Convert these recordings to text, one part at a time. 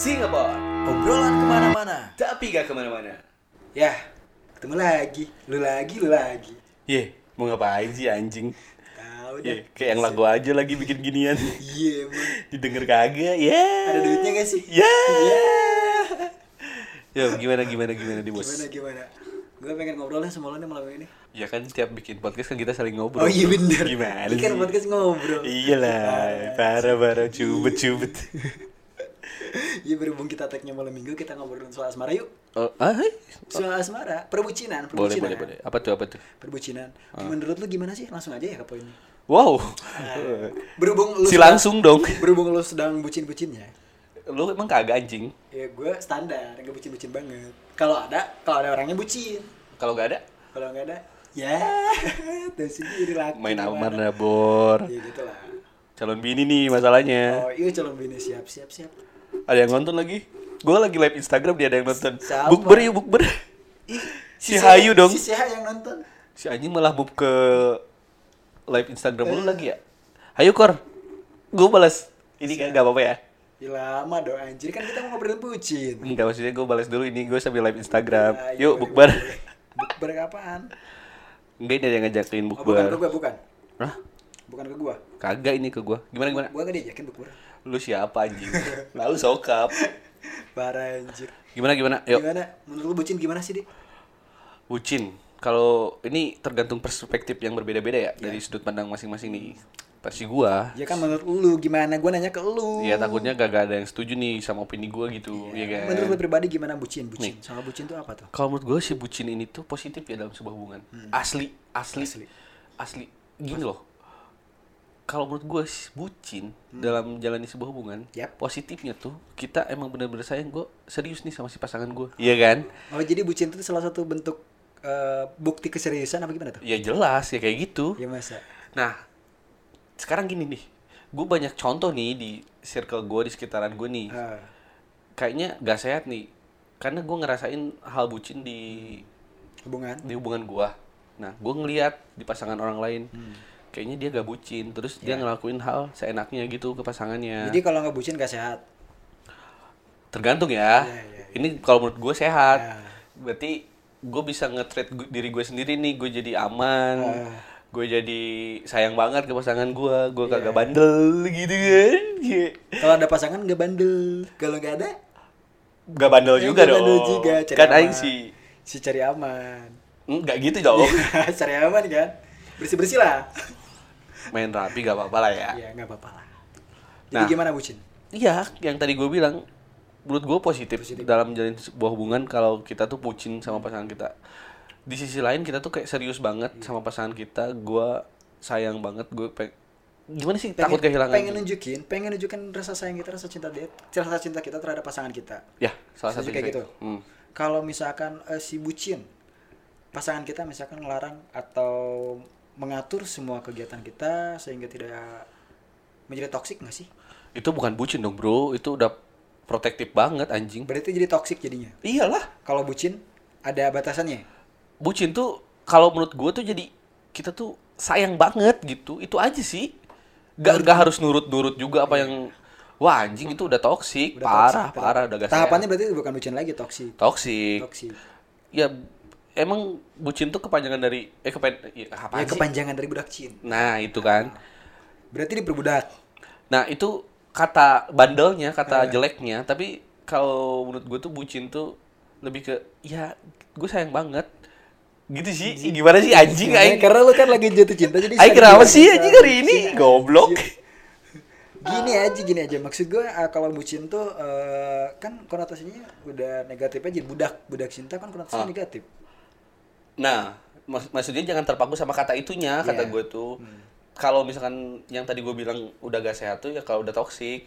Singapore Obrolan ke mana-mana. Tapi gak ke mana-mana Ya, ketemu lagi. Lu lagi, lu lagi. Ye, mau ngapain sih anjing? Tahu Ye, deh. kayak yang lagu aja lagi bikin ginian Iya, emang. Didengar kagak, ya Ada duitnya gak sih? Ya Iya. Ya gimana, gimana, gimana di bos? Gimana, gimana? Gue pengen ngobrolnya sama lo nih malam ini. Ya kan tiap bikin podcast kan kita saling ngobrol Oh iya bener. Gimana kan sih? podcast ngobrol. Iyalah, parah-parah, cubet-cubet Iya berhubung kita tagnya malam minggu kita ngobrolin soal asmara yuk. Oh, ah, hai. Soal asmara, perbucinan, boleh, perbucinan. boleh, boleh Apa tuh, apa tuh? Perbucinan. Menurut lu gimana sih? Langsung aja ya ke poinnya. Wow Berhubung lu Si sedang- langsung dong Berhubung lu sedang bucin-bucinnya. Lu emang kagak anjing? Ya gue standar, gak bucin-bucin banget. Kalau ada, kalau ada orangnya bucin. Kalau gak ada, Kalau nggak ada, ya tuh sendiri laki. main gimana? aman lah, Bor Ya gitu lah. Calon bini nih masalahnya Oh iya calon bini siap siap siap. Ada yang nonton lagi? Gue lagi live Instagram dia ada yang nonton. Sama. Bukber yuk bukber. Ih, Si Hayu dong. Si Seha yang nonton. Si anjing malah move ke live Instagram lu lagi ya. Hayu kor. Gue balas. Ini kan gak apa-apa ya. Ya lama dong anjir kan kita mau ngobrolin bucin. Enggak maksudnya gue balas dulu ini gue sambil live Instagram. Ya, iya, Yuk boleh, bukber. boleh. Bukber kapan? Enggak ini ada yang ngajakin Oh, bukan ke bukber. gua, bukan. Hah? Bukan ke gua. Kagak ini ke gue. Gimana gimana? Gua nggak diajakin bukber. Lu siapa anjing? Lalu sokap. Parah anjir. Gimana gimana? Yuk. Gimana? Menurut lu bucin gimana sih, Di? Bucin. Kalau ini tergantung perspektif yang berbeda-beda ya dari sudut pandang masing-masing nih. Pasti gua. Ya kan menurut lu gimana? Gua nanya ke lu. Ya takutnya gak, ada yang setuju nih sama opini gua gitu, ya kan. Menurut lu pribadi gimana bucin? Bucin. Sama bucin tuh apa tuh? Kalau menurut gue sih bucin ini tuh positif ya dalam sebuah hubungan. Asli, asli, Asli. asli, Gini loh. Kalau menurut gue bucin dalam jalani sebuah hubungan, Yap. positifnya tuh kita emang bener-bener sayang gue serius nih sama si pasangan gue, iya kan? Oh jadi bucin itu salah satu bentuk eh, bukti keseriusan apa gimana tuh? Ya jelas ya kayak gitu. Ya masa. Nah, sekarang gini nih, gue banyak contoh nih di circle gue di sekitaran gue nih, Ah. kayaknya gak sehat nih, karena gue ngerasain hal bucin di hubungan. di hubungan gua. Nah, gua ngeliat di pasangan orang lain, kayaknya dia gak bucin, terus dia ngelakuin hal seenaknya gitu ke pasangannya. Jadi kalau nggak bucin gak sehat. Tergantung ya. Iya, iya, Ini kalau menurut gue sehat. Ya. Berarti gue bisa nge-treat diri gue sendiri nih, gue jadi aman. Ah. Gue jadi sayang banget ke pasangan gua, gue Iya. kagak bandel gitu kan. Iya. Kalau ada pasangan nggak bandel. Kalau nggak ada, Gak bandel ya juga dong. bandel juga. Cari kan aing sih. Si cari aman. Enggak gitu dong. cari aman kan. Bersih bersih lah. Main rapi gak apa-apa lah ya. Ya nggak apa-apa lah. Jadi Nah. gimana bucin? Iya, yang tadi gue bilang, menurut gue positif, dalam menjalin sebuah hubungan kalau kita tuh pucin sama pasangan kita. Di sisi lain kita tuh kayak serius banget sama pasangan kita. Gue sayang banget, gue peng gimana sih takut kehilangan? Pengen nunjukin, pengen nunjukin rasa sayang kita, rasa cinta dia, rasa cinta kita terhadap pasangan kita. Ya, salah satu kayak gitu. Hmm. Kalau misalkan eh, si bucin, pasangan kita misalkan ngelarang atau mengatur semua kegiatan kita sehingga tidak menjadi toksik nggak sih? Itu bukan bucin dong bro, itu udah protektif banget anjing. Berarti jadi toksik jadinya. Iyalah, Kalau bucin ada batasannya. bucin tuh kalau menurut gue tuh jadi kita tuh sayang banget gitu, itu aja sih. Gak, gak harus nurut-nurut juga apa yang Wah anjing itu udah toksik, Udah parah, toksik. parah, udah gak Tahapannya berarti bukan bucin lagi toksik. toksik. Toksik. Ya emang bucin tuh kepanjangan dari eh kepan ya, apa Ya sih? kepanjangan dari budak cin. Nah, itu kan. Berarti diperbudak. Nah, itu kata bandelnya, kata Eh. jeleknya, tapi kalau menurut gue tuh bucin tuh lebih ke ya gue sayang banget. Gitu sih. Gimana sih anjing aing? Karena lu kan lagi jatuh cinta jadi Aing kenapa sih anjing hari ini? Bucin, Goblok. anjir. Gini aja, gini aja. Maksud gue eh, kalau bucin tuh eh, kan konotasinya udah negatif aja. Budak, budak cinta kan konotasinya Ah. negatif. Nah, mak- maksudnya jangan terpaku sama kata itunya, kata Iya. gue tuh. Kalau misalkan yang tadi gue bilang udah gak sehat tuh ya kalau udah toksik,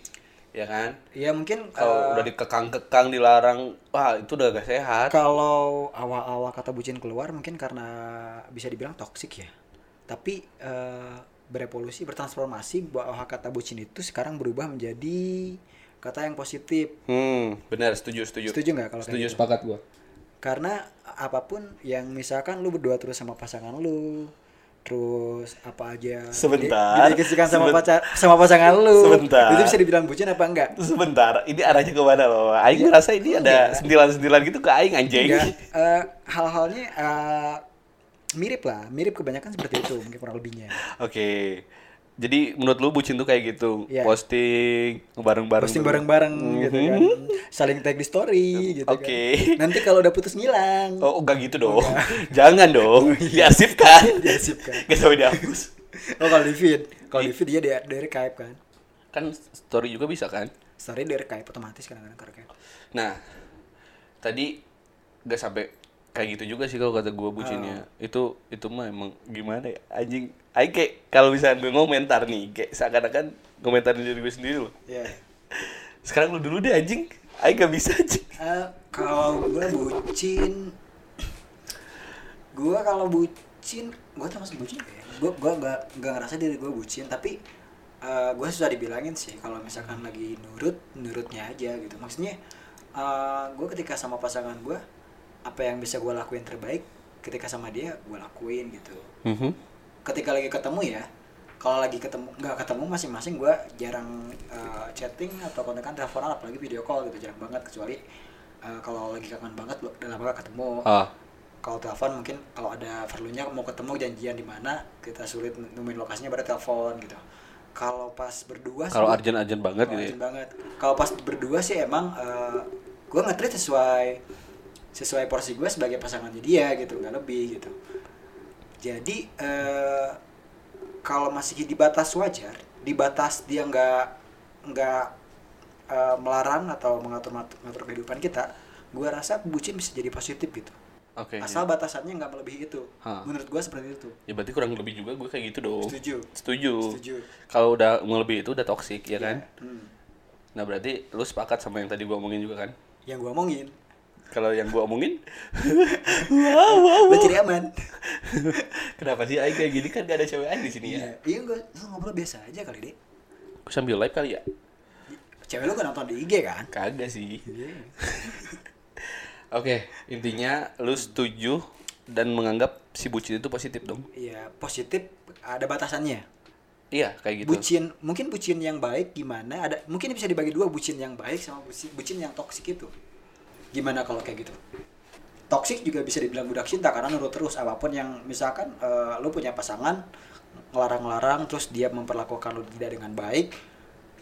ya kan? Ya mungkin Kalau eh, udah dikekang-kekang, dilarang, wah itu udah gak sehat. kalau awal-awal kata bucin keluar mungkin karena bisa dibilang toksik ya. Tapi eh, berevolusi, bertransformasi bahwa kata bucin itu sekarang berubah menjadi kata yang positif. Hmm, benar, setuju, setuju. Setuju nggak kalau Setuju, gitu? sepakat gue. Karena apa pun yang misalkan lu berdua terus sama pasangan lu, terus apa aja Sebentar. didedikasikan sama Seben- pacar sama pasangan lu Sebentar. itu bisa dibilang bucin apa enggak Sebentar, ini arahnya ke mana loh? Aing ngerasa ini ada Iya. sentilan-sentilan gitu ke Aing anjing. enggak Eh, hal-halnya eh, mirip lah mirip kebanyakan seperti itu mungkin kurang lebihnya Oke. Jadi menurut lu bucin tuh kayak gitu, Iya. posting bareng-bareng. posting bareng-bareng gitu kan saling tag di story gitu Oke. kan nanti kalau udah putus ngilang Oh, enggak gitu dong. Jangan dong. Diarsipkan. Diarsipkan. Gak sampai dihapus. oh kalau di feed kalau di feed dia dari dari archive kan Kan story juga bisa kan? story dari archive otomatis kadang-kadang Nah, tadi gak sampai kayak gitu juga sih kalau kata gua bucinnya. Itu itu mah emang gimana ya? Anjing, Aing kayak kalau misalnya gue ngomentar nih, kayak seakan-akan komentarin diri gue sendiri loh. ya Sekarang lu dulu deh anjing. Aing gak bisa anjing. Eh, kalau gue bucin gue kalau bucin gue termasuk bucin ya gue gue gak gak ngerasa diri gue bucin tapi gue susah dibilangin sih kalau misalkan lagi nurut nurutnya aja gitu maksudnya gue ketika sama pasangan gue apa yang bisa gue lakuin terbaik ketika sama dia gue lakuin gitu. Mhm. ketika lagi ketemu ya kalau lagi ketemu nggak ketemu masing-masing gue jarang uh, chatting atau kontekan teleponan apalagi video call gitu jarang banget kecuali uh, kalau lagi kangen banget lama gak ketemu. Ah, kalau telepon mungkin kalau ada perlunya mau ketemu janjian di mana kita sulit nemuin lokasinya pada telepon gitu. Kalau pas berdua kalau gua- arjen-arjen banget gitu ya. banget. Kalau pas berdua sih emang uh, gue nge-treat sesuai sesuai porsi gue sebagai pasangannya dia gitu nggak lebih gitu jadi eh, kalau masih di batas wajar di batas dia nggak nggak eh, melarang atau mengatur mengatur kehidupan kita gue rasa bucin bisa jadi positif gitu Oke. asal batasannya nggak melebihi itu Ha. menurut gue seperti itu Ya berarti kurang lebih juga gue kayak gitu dong. setuju Setuju. Setuju. Kalau udah melebihi itu udah toxic ya kan? Hmm. Nah berarti lu sepakat sama yang tadi gua omongin juga kan? yang gue omongin Kalau yang gua omongin, wow wow. wow. cari aman Kenapa sih Aing kayak gini kan gak ada cewek Aing di sini ya? iya iya gue ngobrol biasa aja kali deh Gua sambil live kali ya? cewek lu kan nonton di IG kan Kagak sih. Iya. Oke, intinya lu setuju dan menganggap si bucin itu positif dong? Iya, positif ada batasannya. Iya, kayak gitu. Bucin, mungkin bucin yang baik gimana? Ada mungkin bisa dibagi dua bucin yang baik sama bucin, bucin yang toksik itu. Gimana kalau kayak gitu? Toksik juga bisa dibilang budak cinta karena nurut terus apa pun yang misalkan eh, lu punya pasangan ngelarang-larang terus dia memperlakukan lu tidak dengan baik,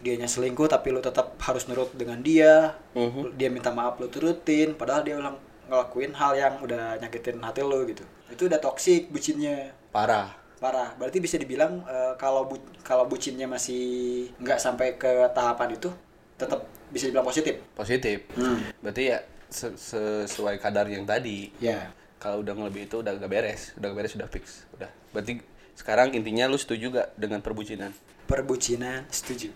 dianya selingkuh tapi lu tetap harus nurut dengan dia. Mhm. Dia minta maaf lu turutin padahal dia ulang ngelakuin hal yang udah nyakitin hati lu gitu. Itu udah toksik bucinnya Parah. parah berarti bisa dibilang eh, kalau bu kalau bucinnya masih nggak sampai ke tahapan itu tetap bisa dibilang positif Positif. Berarti ya sesuai kadar yang tadi. ya Kalau udah lebih itu udah gak beres, udah gak beres udah fix. Udah. Berarti sekarang intinya lu setuju gak dengan perbucinan? perbucinan setuju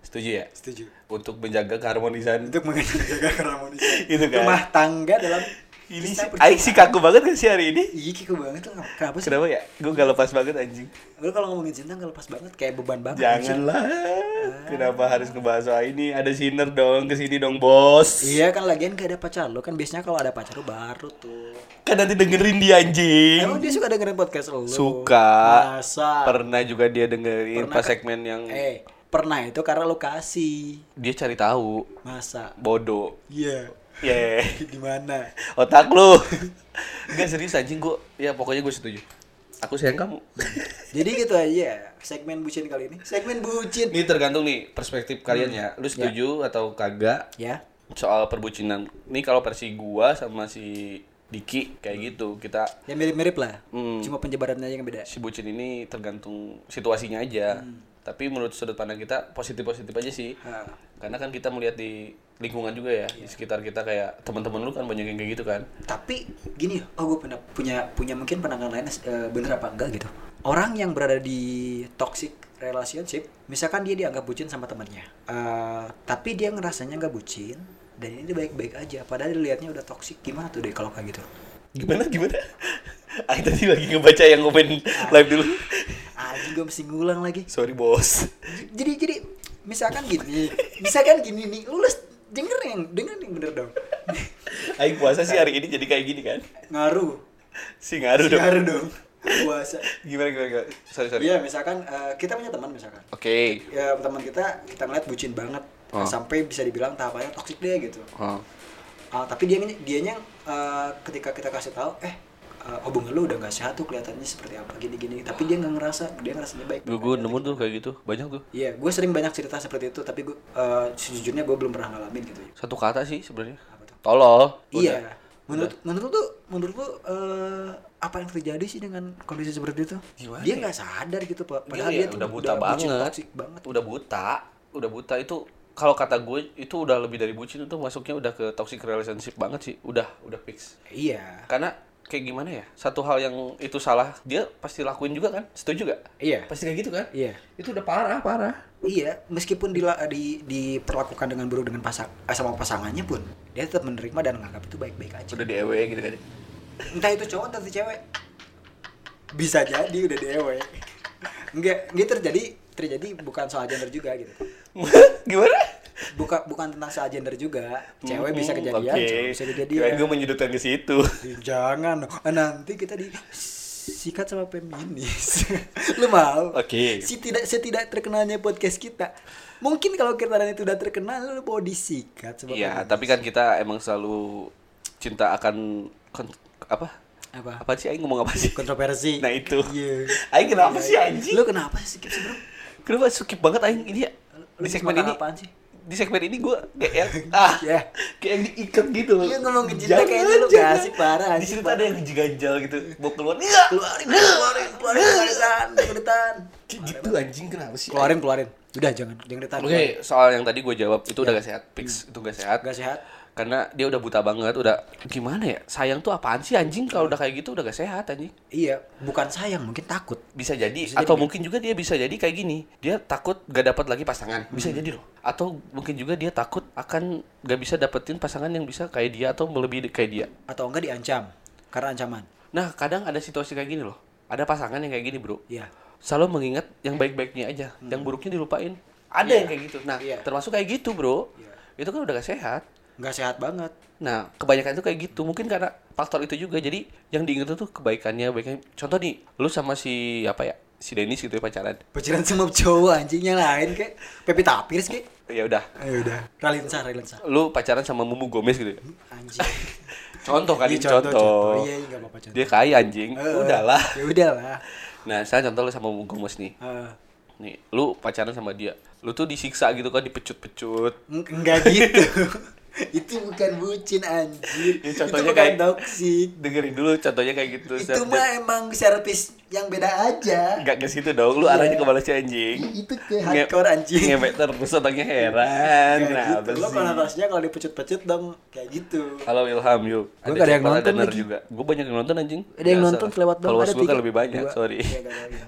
Setuju ya? setuju Untuk menjaga keharmonisan untuk menjaga keharmonisan Gitu kan? rumah tangga dalam ini sih Aing sih kaku banget kan sih hari ini? Iya kiko banget lo kenapa sih? Kenapa ya? Gue gak lepas banget anjing. Lu kalau ngomongin cinta nggak lepas banget kayak beban banget janganlah. Kenapa harus ngebahas soal ini? Ada sinner dong ke sini dong bos. Iya kan lagian gak ada pacar lu. Kan biasanya kalau ada pacar lu baru tuh. Kan nanti dengerin dia anjing. Emang dia suka dengerin podcast lu? Suka. Masa? Pernah juga dia dengerin Pernah pas segmen yang eh pernah itu karena lu kasih. Dia cari tahu. Masa? Bodoh. Iya. yeah. di mana otak lu Enggak serius anjing gue ya pokoknya gue setuju aku sayang kamu Jadi gitu aja segmen bucin kali ini. Segmen bucin. ini tergantung nih perspektif kalian ya lu setuju atau kagak Ya. soal perbucinan ini kalau versi gua sama si Diki kayak gitu kita Ya mirip-mirip lah. Hmm. Cuma penyebarannya aja yang beda. si bucin ini tergantung situasinya aja tapi menurut sudut pandang kita positif positif aja sih Ha. karena kan kita melihat di lingkungan juga ya di sekitar kita kayak teman-teman lu kan banyak yang kayak gitu kan Tapi gini, oh gue punya punya punya mungkin pandangan lain eh, bener apa enggak gitu. Orang yang berada di toxic relationship, misalkan dia dianggap bucin sama temannya, Eh, tapi dia ngerasanya nggak bucin dan ini dia baik-baik aja. Padahal dilihatnya udah toxic, gimana tuh deh kalau kayak gitu? gimana gimana Aku tadi lagi ngebaca yang komen live dulu Anjing gue mesti ngulang lagi. sorry bos jadi jadi misalkan gini misalkan gini nih lu les- denger yang denger yang bener dong Aing puasa sih hari ini jadi kayak gini kan ngaruh si ngaruh dong ngaruh dong puasa Gimana gimana? gimana? Sorry sorry. iya misalkan eh, kita punya teman misalkan Oke. ya teman kita kita ngeliat bucin banget Oh. sampai bisa dibilang tahapannya toksik deh gitu Oh. Ah, tapi dia dianya eh, ketika kita kasih tahu eh eh, hubungan lu udah gak sehat tuh kelihatannya seperti apa gini gini tapi dia nggak ngerasa dia ngerasanya baik Gue gue nemu tuh kayak gitu banyak tuh. iya gue sering banyak cerita seperti itu tapi gue eh, sejujurnya gue belum pernah ngalamin gitu Satu kata sih sebenarnya. Tolol. iya Udah. menurut menurut tuh menurut lu eh, apa yang terjadi sih dengan kondisi seperti itu Gimana dia ya? nggak sadar gitu pak Padahal padahal ya, dia tuh udah buta bucin banget. banget Udah buta. Udah buta itu kalau kata gue itu udah lebih dari bucin itu masuknya udah ke toxic relationship banget sih. Udah, udah fix. iya Karena kayak gimana ya? Satu hal yang itu salah, dia pasti lakuin juga kan? Setuju gak? iya Pasti kayak gitu kan? iya Itu udah parah, parah. Iya, meskipun dila, di, diperlakukan dengan buruk dengan pasang eh, sama pasangannya pun, dia tetap menerima dan menganggap itu baik-baik aja. Udah di EW gitu kan. Entah itu cowok entah itu cewek. Bisa jadi udah di EW. Enggak, gitu terjadi terjadi bukan soal gender juga gitu. gimana? Bukan bukan tentang soal gender juga. Cewek bisa Hmm, kejadian, oke. cowok bisa kejadian. gue menyudutkan ke situ. Jangan, ah, nanti kita di sikat sama feminis. Lu mau? Oke. Si tidak setidak terkenalnya podcast kita. Mungkin kalau kita itu udah terkenal lu mau disikat sama Iya, feminis. tapi kan kita emang selalu cinta akan apa? apa? Apa sih aing ngomong apa sih? Kontroversi. Nah itu. Iya. Aing kenapa sih anjing? Lu kenapa sih skip sih, Bro? Kenapa skip banget aing ini? Lu Di segmen ini. apaan sih? Di segmen ini gue kayak ah, Ya. kayak yang diikat gitu loh. Iya, ngomong cinta kayaknya lu gak asik, parah, Di parah. ada yang ganjal gitu. Mau keluar. Iya. Keluarin, keluarin, keluarin, keluarin, keluarin. Kayak gitu anjing kenapa sih? Keluarin, keluarin. Udah jangan, jangan ditahan. Oke, soal yang tadi gue jawab itu udah gak sehat, fix itu gak sehat. Gak sehat. Karena dia udah buta banget, udah gimana ya? Sayang tuh apaan sih anjing kalau udah kayak gitu udah gak sehat anjing. Iya, bukan sayang, mungkin takut. Bisa jadi Bisa jadi, atau kan? mungkin juga dia bisa jadi kayak gini. Dia takut gak dapat lagi pasangan. Bisa jadi loh. Atau mungkin juga dia takut akan gak bisa dapetin pasangan yang bisa kayak dia atau melebihi kayak dia. Atau enggak diancam. Karena ancaman. Nah, kadang ada situasi kayak gini loh. Ada pasangan yang kayak gini, Bro. Iya. Selalu mengingat yang baik-baiknya aja, yang buruknya dilupain. Ada Iya. yang kayak gitu. Nah, Iya. termasuk kayak gitu, Bro. Iya. Itu kan udah gak sehat. Gak sehat banget. Nah, kebanyakan itu kayak gitu. Mungkin karena faktor itu juga. Jadi yang diinget tuh kebaikannya, baiknya. Contoh nih, lu sama si apa ya? Si Dennis gitu ya pacaran. Pacaran sama cowok anjingnya lain kayak Pepita Pierce kayak. Ya udah. Ayo udah. Ralinsa, Ralinsa. Lu pacaran sama Mumu Gomez gitu ya. Anjing. Contoh kali Iya, contoh. Iya, iya, enggak apa-apa contoh. Dia kaya anjing. Eh, Udahlah. Ya udahlah. Nah, saya contoh lu sama Mumu Gomez nih. Eh, Nih, lu pacaran sama dia. Lu tuh disiksa gitu kan, dipecut-pecut. eng- enggak gitu. itu bukan bucin anjir. Ya, itu contohnya bukan kayak- toksik. Dengerin dulu contohnya kayak gitu. Itu mah emang servis yang beda aja. Enggak ke situ dong. Lu Iya. arahnya ke mana sih anjing? Itu ke hardcore anjing. Ngebet terus otangnya heran. Kayak Nah, gitu. Lo konotasinya kalau dipecut-pecut dong kayak gitu. Halo Ilham yuk. Gua nggak ada yang nonton lagi. juga. Gue banyak yang nonton anjing. Ada yang nonton lah. kelewat dong. Ada gue kan lebih banyak, dua. sorry. Iya, nggak ada, iya.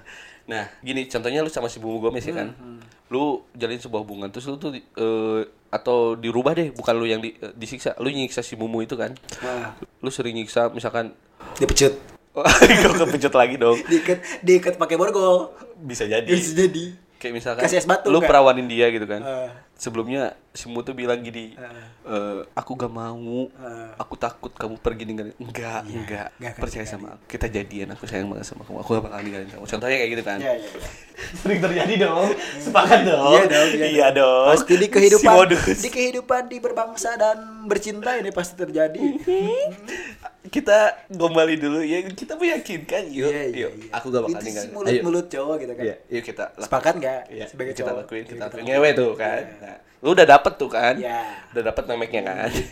Nah, gini contohnya lu sama si Bumu Gomez ya kan. Hmm, Lu jalin sebuah hubungan terus lu tuh di- eh, atau dirubah deh, bukan lu yang di, eh, disiksa, lu nyiksa si Mumu itu kan. Nah, Lu sering nyiksa misalkan dipecut. Gue kepecut lagi dong. Diikat diikat pakai borgol. Bisa jadi. Bisa jadi. Kayak misalkan Kasih es batu, lu nggak? perawanin dia gitu kan. Eh. Sebelumnya si Mu tuh bilang gini, Eh. "Eh, aku gak mau, Eh. aku takut kamu pergi ninggalin. Enggak, Iya, enggak. Percaya sama aku. Kita jadian, aku sayang banget sama kamu. Aku gak bakal ninggalin kamu. Contohnya kayak gitu kan. Iya, iya, iya. Sering terjadi dong. Sepakat dong. Iya dong, Iya dong. Pasti di kehidupan, Si modus. di kehidupan di berbangsa dan bercinta ini pasti terjadi. kita gombali dulu ya. Kita meyakinkan. Yuk, Iya, iya, yuk. iya. Aku gak bakal Itu ninggalin. Ayo. mulut-mulut cowok gitu kan. Iya, yuk kita lakukan. Sepakat nggak? Iya, sebagai kita cowok. lakuin, kita lakuin. lakuin. Ngewe tuh kan. Iya. Nah, lu udah dapet tuh kan? Iya. Udah dapet namanya kan?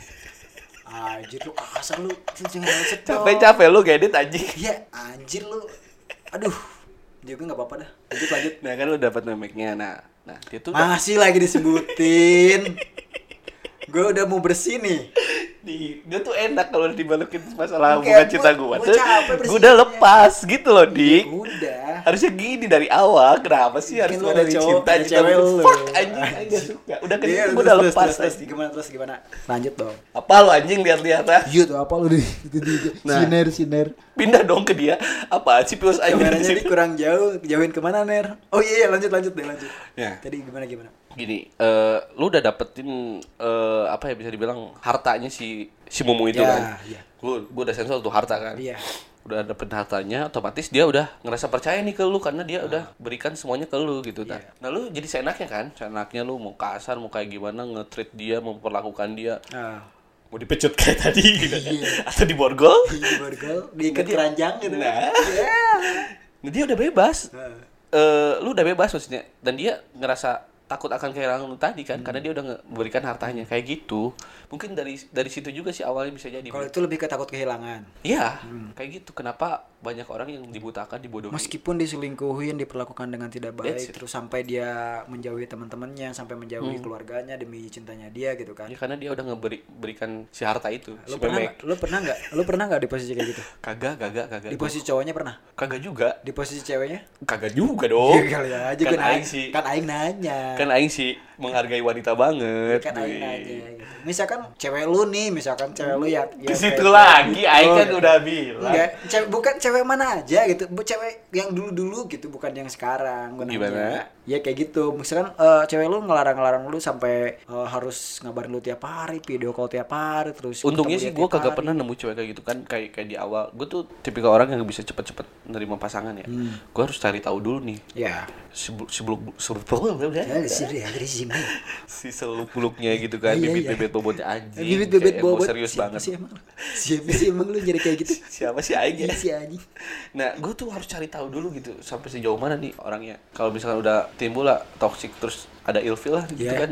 Anjir lu kasar lu. Jangan dong. Capek-capek lu ngedit anjing. Iya, anjir lu. Aduh. Juga nggak apa-apa dah. Lanjut lanjut. Nah kan lu dapet namanya. Nah, nah dia tuh Masih lagi disebutin. gue udah mau bersih nih. Di gue tuh enak kalau dibalikin masalah hubungan cinta gua- gue gue udah lepas gitu loh dik Udah. harusnya gini dari awal kenapa sih harus lu ada cowok, cinta cinta cewek gitu? lu. fuck anjing anjing gak suka udah kan Iya, gue udah lepas terus, terus, gimana terus gimana? Lanjut dong. apa lu anjing lihat-lihat ah Iya tuh apa lu di itu di Nah. siner siner. pindah dong ke dia apa sih pilus anjing Kameranya kurang jauh, jauhin ke mana ner? Oh iya, iya lanjut lanjut deh lanjut. Ya. Tadi gimana gimana? gini eh lu udah dapetin eh, apa ya bisa dibilang hartanya si si mumu itu Ya, kan iya. gue gue udah sensor tuh harta kan Iya. Udah dapet hartanya otomatis dia udah ngerasa percaya nih ke lu karena dia Ah. udah berikan semuanya ke lu gitu Iya. nah. nah lu jadi seenaknya kan seenaknya lu mau kasar mau kayak gimana nge-treat dia memperlakukan dia Ah. mau dipecut kayak tadi gitu Iya. atau diborgol Di borgol, diikat keranjang gitu. Nah. Iya. nah, dia udah bebas Ah. eh lu udah bebas maksudnya dan dia ngerasa takut akan kehilangan tadi kan karena dia udah memberikan hartanya. Kayak gitu. Mungkin dari dari situ juga sih awalnya bisa jadi. Kalau itu lebih ke takut kehilangan. iya kayak gitu. Kenapa banyak orang yang dibutakan dibodohi? Meskipun diselingkuhin, diperlakukan dengan tidak baik, terus sampai dia menjauhi teman-temannya, sampai menjauhi keluarganya demi cintanya dia gitu kan. ya karena dia udah ngeberi berikan si harta itu si Lu pernah bebek lu pernah nggak? Lu pernah nggak di posisi kayak gitu? kagak kagak kagak. Di posisi cowoknya pernah? kagak juga. Di posisi ceweknya? kagak juga dong. Iya kali aja kan kan aing aing sih. kan aing nanya. Kan aing sih menghargai wanita banget kan aing nanya gitu. Misalkan cewek lu nih, misalkan cewek lu yang ke situ lagi aing kan udah bilang Enggak, cewek bukan cewek mana aja gitu. Bu cewek yang dulu-dulu gitu, bukan yang sekarang. Gimana? Ya kayak gitu. Misalkan eh, cewek lu ngelarang-ngelarang lu sampai eh, harus ngabarin lu tiap hari, video call tiap hari terus. Untungnya sih gue kagak hari. pernah nemu cewek kayak gitu kan kayak kayak di awal gue tuh tipikal orang yang bisa cepet-cepet nerima pasangan ya Hmm. gue harus cari tahu dulu nih Ya. sebelum sebelum sebelum Ya, di sini ya, dari sini. si seluk beluknya gitu kan Iya, bibit iya. bibit bobotnya anjing Bibit mau bobot. serius Siapa banget Sih emang? lu? Siapa sih emang lu jadi kayak gitu? siapa sih aing ya Iya si anjing. nah gue tuh harus cari tahu dulu gitu sampai sejauh mana nih orangnya kalau misalkan udah timbul lah toxic terus ada ilfil lah gitu Iya. kan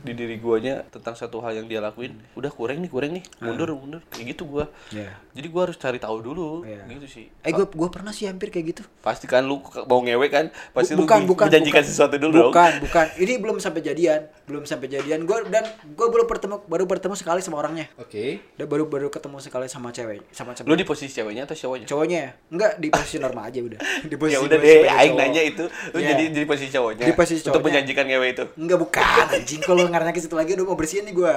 di diri guanya tentang satu hal yang dia lakuin. Udah kurang nih kurang nih. Mundur mundur. Kayak gitu gua. Iya. jadi gua harus cari tahu dulu. Iya. gitu sih. Eh gue gua pernah sih hampir kayak gitu. pasti kan lu mau ngewe kan? Pasti Bu- lu bukan, men- bukan, menjanjikan bukan. sesuatu dulu dong. Bukan bukan. Ini belum sampai jadian. Belum sampai jadian. Gue dan gue baru bertemu baru bertemu sekali sama orangnya. Oke. Udah baru baru ketemu sekali sama cewek sama cewek. lu di posisi ceweknya atau cowoknya? Cowoknya. Enggak di posisi normal aja udah. Di posisi ya udah deh aing nanya itu. Lu Iya. jadi jadi posisi cowoknya. Di posisi untuk cowoknya. menjanjikan ngewe itu enggak bukan anjing kalau ngaranya ke situ lagi udah mau bersihin nih gue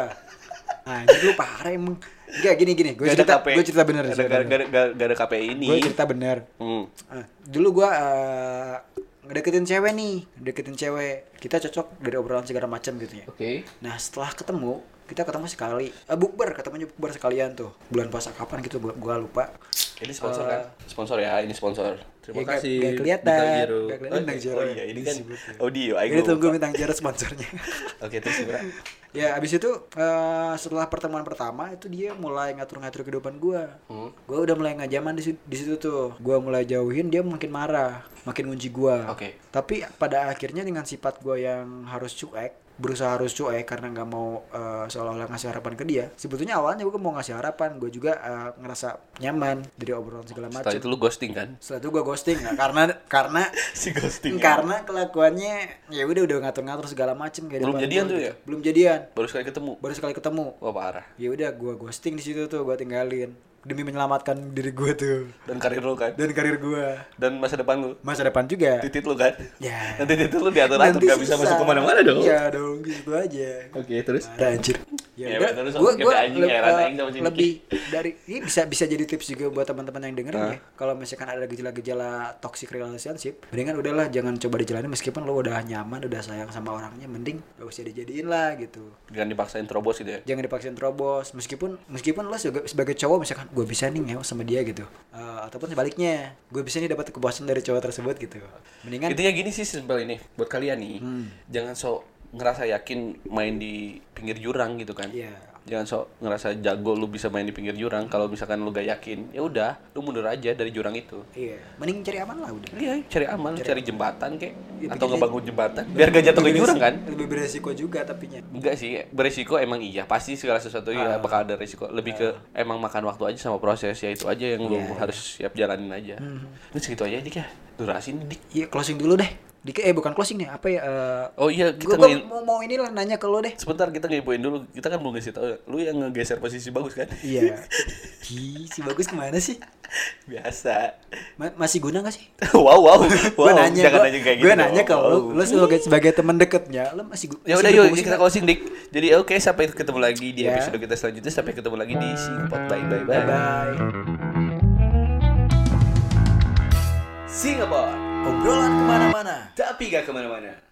anjing lu parah emang enggak gini gini gue cerita gue cerita bener Gak ada, gak, ada- gak, gak ada KPI ini gue cerita bener hmm. Ah, dulu gua eh, ngedeketin cewek nih, deketin cewek. Kita cocok dari obrolan segala macam gitu ya. oke Nah, setelah ketemu, kita ketemu sekali. Eh, bukber, ketemunya bukber sekalian tuh. Bulan puasa kapan gitu gua, gua lupa. Ini sponsor Eh, kan? Sponsor ya, ini sponsor. Terima Ya, nggak- kasih. nggak kelihatan. Bintang. Nggak kelihatan Oh, Bintang Zero. Oh iya, ini kan Disebut ya. audio. Aing Ini tunggu bintang jara sponsornya. Oke, terus gimana? ya, abis itu eh, setelah pertemuan pertama itu dia mulai ngatur-ngatur kehidupan gua. Hmm. Gua udah mulai nggak nyaman di situ, di situ tuh. Gua mulai jauhin, dia makin marah, makin ngunci gua. Oke. Tapi pada akhirnya dengan sifat gue yang harus cuek, berusaha harus cuek karena nggak mau eh, seolah-olah ngasih harapan ke dia. Sebetulnya awalnya gue mau ngasih harapan, gue juga eh, ngerasa nyaman dari obrolan segala macam. Setelah itu lu ghosting kan? Setelah itu gue ghosting nggak karena karena Si ghosting. karena kelakuannya ya udah udah ngatur-ngatur segala macam kayak Belum jadian tuh gitu. ya? Belum jadian. Baru sekali ketemu. Baru sekali ketemu. Wah, parah. Ya udah gue ghosting di situ tuh, gue tinggalin demi menyelamatkan diri gue tuh Dan karir lu kan? dan karir gue Dan masa depan lu. masa depan juga. Titit lu kan? Ya. Nanti titit lu diatur-atur, Nanti gak bisa masuk ke mana-mana dong. Iya dong, gitu aja. Oke, terus? Anjir. Ya, udah, kayak anjing, leb- heran eh, si lebih dari ini bisa bisa jadi tips juga buat teman-teman yang dengerin ya. Kalau misalkan ada gejala-gejala toxic relationship, mendingan udahlah jangan coba dijalani meskipun lo udah nyaman, udah sayang sama orangnya, mending gak usah dijadiin lah gitu. Jangan dipaksain terobos gitu ya. Jangan dipaksain terobos meskipun meskipun lo sebagai cowok misalkan gue bisa nih ngewe sama dia gitu. Eh, ataupun sebaliknya, gue bisa nih dapat kepuasan dari cowok tersebut gitu. Mendingan Intinya gini sih simpel ini buat kalian nih. Hmm. Jangan sok ngerasa yakin main di pinggir jurang gitu kan. Iya. Jangan sok ngerasa jago lu bisa main di pinggir jurang kalau misalkan lu gak yakin. Ya udah, lu mundur aja dari jurang itu. Iya, mending cari aman lah udah. Iya, cari aman, cari, jembatan kek Ya, atau ngebangun jembatan biar gak jatuh ke jurang kan. Lebih beresiko juga tapinya. Enggak sih, beresiko emang iya, pasti segala sesuatu ya Ah. bakal ada resiko. Lebih ke emang makan waktu aja sama proses ya itu aja yang lu Iya, iya. harus siap jalanin aja. Hmm. Ini segitu aja dik ya. Durasi nih dik. Iya closing dulu deh. Dikit eh bukan closing nih apa ya? eh, Oh iya, kita gua, gua mau mau ini lah nanya ke lo deh. Sebentar kita ngepoin dulu. Kita kan belum ngasih tahu. Lu yang ngegeser posisi bagus kan? Iya. Ih, si bagus ke mana sih? Biasa. Ma- masih guna gak sih? wow wow. wow. gue nanya, Jangan gua, nanya kayak gitu. Gue nanya ke dong. lo, lo sebagai sebagai teman deketnya, lo masih Ya udah yuk kita closing dik. Jadi oke sampai ketemu lagi di Ya. episode kita selanjutnya. Sampai ketemu lagi di Singpot. Bye bye bye. Bye bye. Singapore. Obrolan ke mana-mana. Tapi gak ke mana-mana.